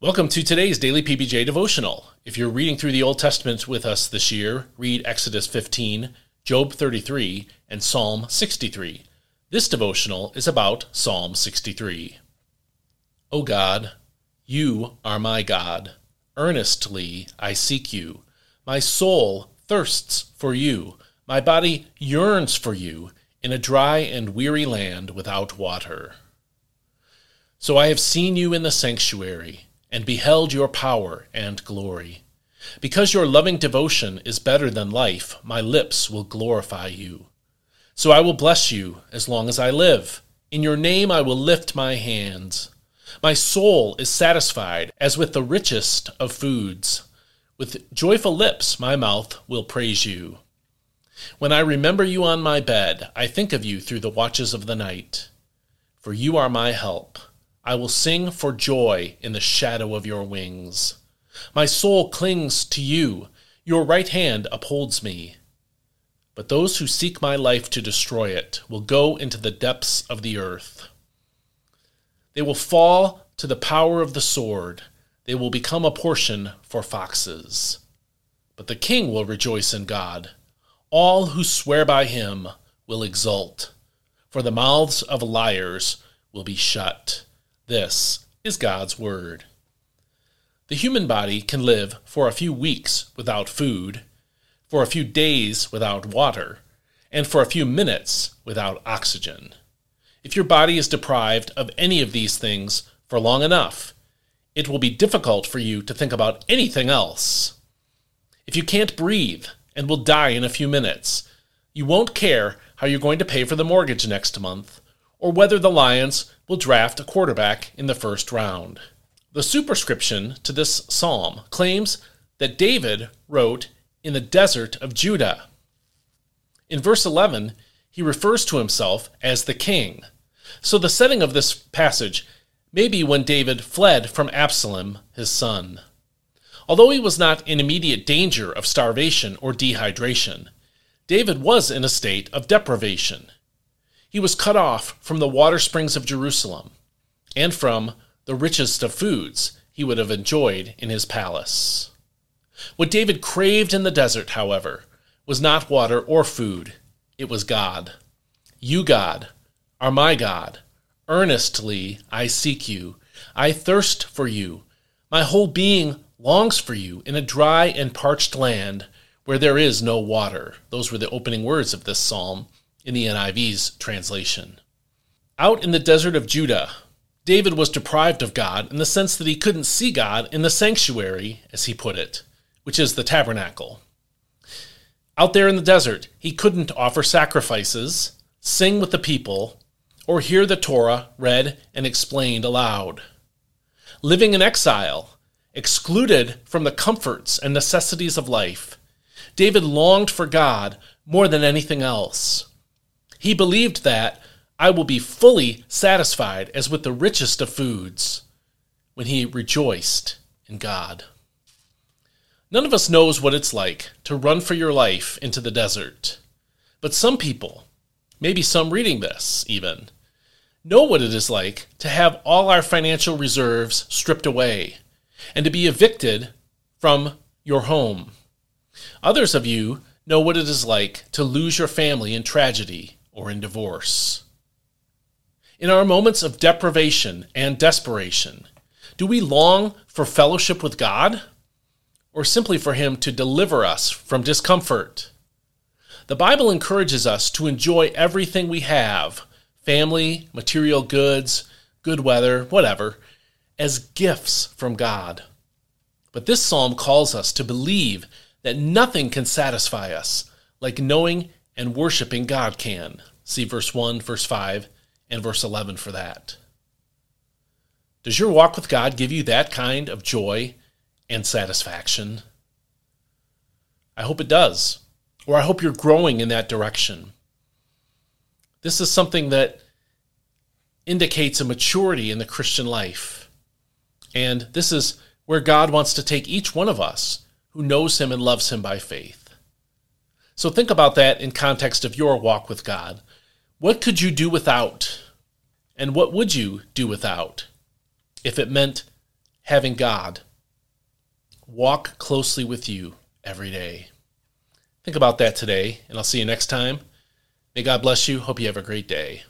Welcome to today's daily PBJ devotional. If you're reading through the Old Testament with us this year, read Exodus 15, Job 33, and Psalm 63. This devotional is about Psalm 63. O God, you are my God. Earnestly I seek you. My soul thirsts for you. My body yearns for you in a dry and weary land without water. So I have seen you in the sanctuary and beheld your power and glory. Because your loving devotion is better than life, my lips will glorify you. So I will bless you as long as I live. In your name I will lift my hands. My soul is satisfied as with the richest of foods. With joyful lips my mouth will praise you. When I remember you on my bed, I think of you through the watches of the night. For you are my help. I will sing for joy in the shadow of your wings. My soul clings to you. Your right hand upholds me. But those who seek my life to destroy it will go into the depths of the earth. They will fall to the power of the sword. They will become a portion for foxes. But the king will rejoice in God. All who swear by him will exult, for the mouths of liars will be shut. This is God's Word. The human body can live for a few weeks without food, for a few days without water, and for a few minutes without oxygen. If your body is deprived of any of these things for long enough, it will be difficult for you to think about anything else. If you can't breathe and will die in a few minutes, you won't care how you're going to pay for the mortgage next month or whether the Lions will draft a quarterback in the first round. The superscription to this psalm claims that David wrote in the desert of Judah. In verse 11, he refers to himself as the king. So the setting of this passage may be when David fled from Absalom, his son. Although he was not in immediate danger of starvation or dehydration, David was in a state of deprivation. He was cut off from the water springs of Jerusalem and from the richest of foods he would have enjoyed in his palace. What David craved in the desert, however, was not water or food, it was God. You, God, are my God. Earnestly I seek you. I thirst for you. My whole being longs for you in a dry and parched land where there is no water. Those were the opening words of this psalm in the NIV's translation. Out in the desert of Judah, David was deprived of God in the sense that he couldn't see God in the sanctuary, as he put it, which is the tabernacle. Out there in the desert, he couldn't offer sacrifices, sing with the people, or hear the Torah read and explained aloud. Living in exile, excluded from the comforts and necessities of life, David longed for God more than anything else. He believed that I will be fully satisfied as with the richest of foods when he rejoiced in God. None of us knows what it's like to run for your life into the desert. But some people, maybe some reading this even, know what it is like to have all our financial reserves stripped away and to be evicted from your home. Others of you know what it is like to lose your family in tragedy or in divorce. In our moments of deprivation and desperation, do we long for fellowship with God or simply for Him to deliver us from discomfort? The Bible encourages us to enjoy everything we have family, material goods, good weather, whatever as gifts from God. But this psalm calls us to believe that nothing can satisfy us like knowing and worshiping God can. See verse 1, verse 5, and verse 11 for that. Does your walk with God give you that kind of joy and satisfaction? I hope it does, or I hope you're growing in that direction. This is something that indicates a maturity in the Christian life. And this is where God wants to take each one of us who knows Him and loves Him by faith. So think about that in context of your walk with God. What could you do without? And what would you do without if it meant having God walk closely with you every day. Think about that today, and I'll see you next time. May God bless you. Hope you have a great day.